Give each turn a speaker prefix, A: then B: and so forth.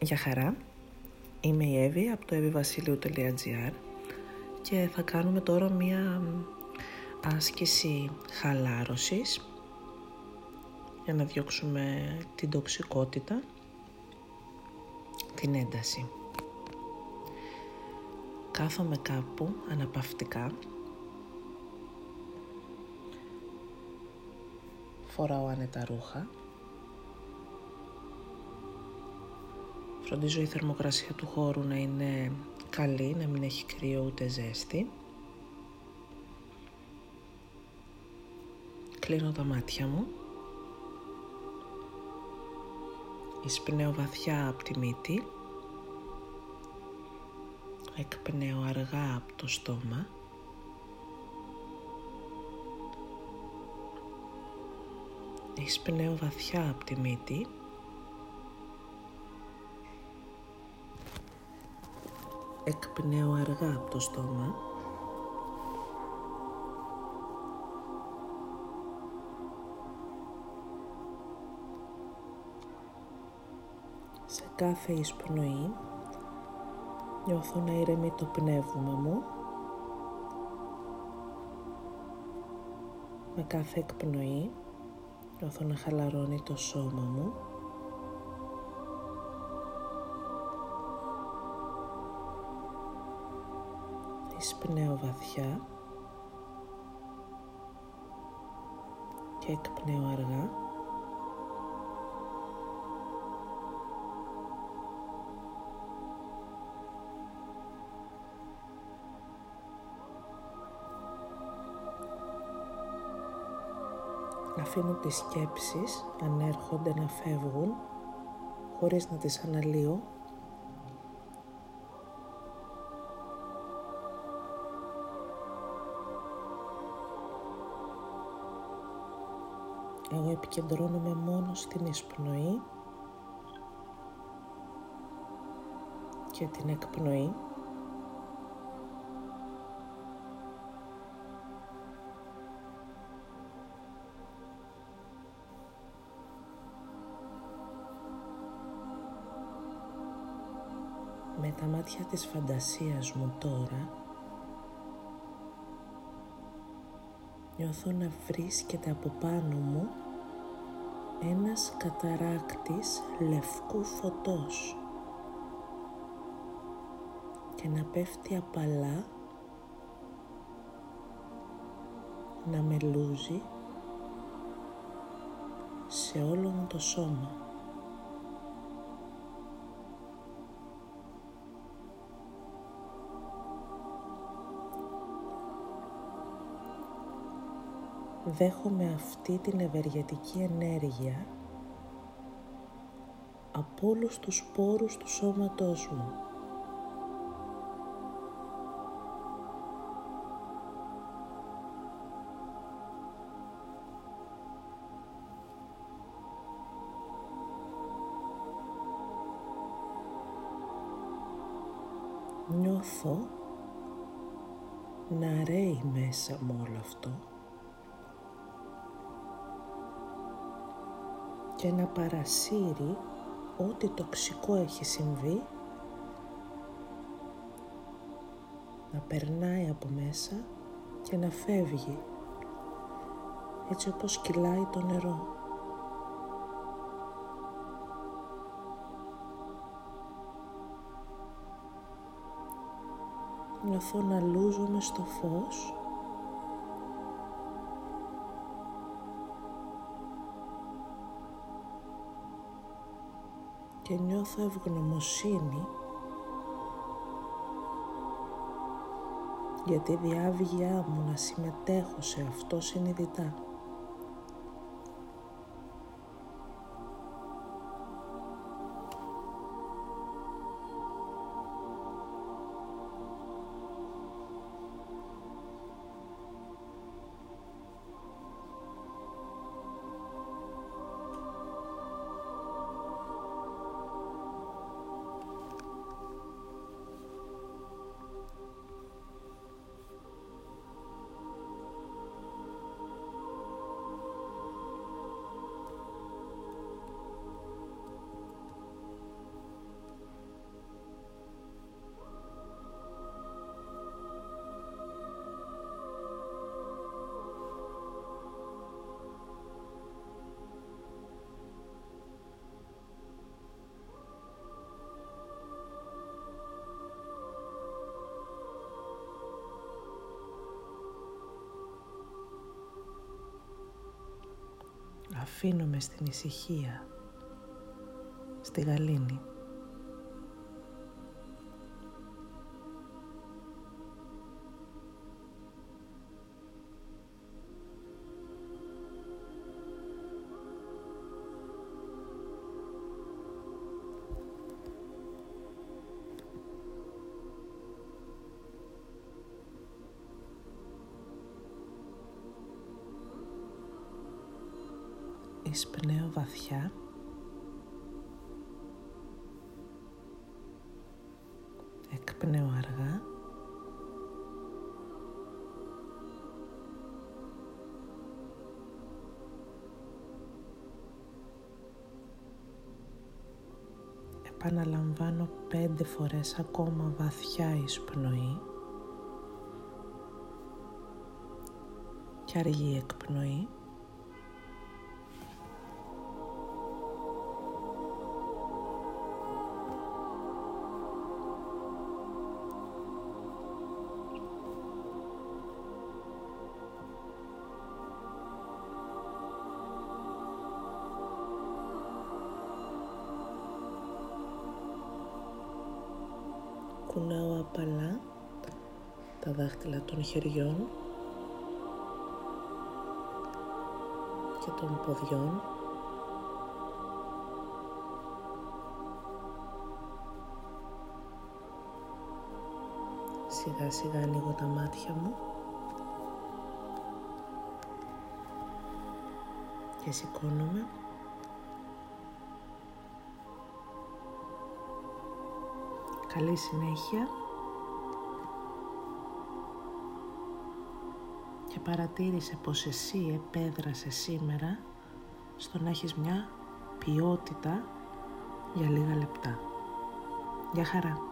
A: Γεια χαρά, είμαι η Εύη από το evivasiliu.gr και θα κάνουμε τώρα μία άσκηση χαλάρωσης για να διώξουμε την τοξικότητα, την ένταση. Κάθομαι κάπου αναπαυτικά. Φοράω άνετα ρούχα Φροντίζω η θερμοκρασία του χώρου να είναι καλή, να μην έχει κρύο ούτε ζέστη. Κλείνω τα μάτια μου. Εισπνέω βαθιά από τη μύτη. Εκπνέω αργά από το στόμα. Εισπνέω βαθιά από τη μύτη. Εκπνέω αργά από το στόμα. Σε κάθε εισπνοή νιώθω να ηρεμεί το πνεύμα μου. Με κάθε εκπνοή νιώθω να χαλαρώνει το σώμα μου. Εισπνέω βαθιά και εκπνέω αργά. Αφήνω τις σκέψεις αν έρχονται να φεύγουν χωρίς να τις αναλύω Εγώ επικεντρώνομαι μόνο στην εισπνοή και την εκπνοή. Με τα μάτια της φαντασίας μου τώρα νιώθω να βρίσκεται από πάνω μου ένας καταράκτης λευκού φωτός και να πέφτει απαλά να μελούζει σε όλο μου το σώμα. Δέχομαι αυτή την ευεργετική ενέργεια από όλους τους πόρους του σώματός μου. Νιώθω να ρέει μέσα μου όλο αυτό και να παρασύρει ό,τι τοξικό έχει συμβεί να περνάει από μέσα και να φεύγει έτσι όπως κυλάει το νερό. Νιώθω να λούζομαι στο φως και νιώθω ευγνωμοσύνη για τη διάβγειά μου να συμμετέχω σε αυτό συνειδητά. Αφήνομαι στην ησυχία, στη γαλήνη. Εισπνέω βαθιά. Εκπνέω αργά. Επαναλαμβάνω πέντε φορές ακόμα βαθιά εισπνοή και αργή εκπνοή. Απαλά τα δάχτυλα των χεριών και των ποδιών. Σιγά σιγά ανοίγω τα μάτια μου. Και σηκώνομαι. Καλή συνέχεια. Παρατήρησε πως εσύ επέδρασε σήμερα στο να έχεις μια ποιότητα για λίγα λεπτά. Για χαρά.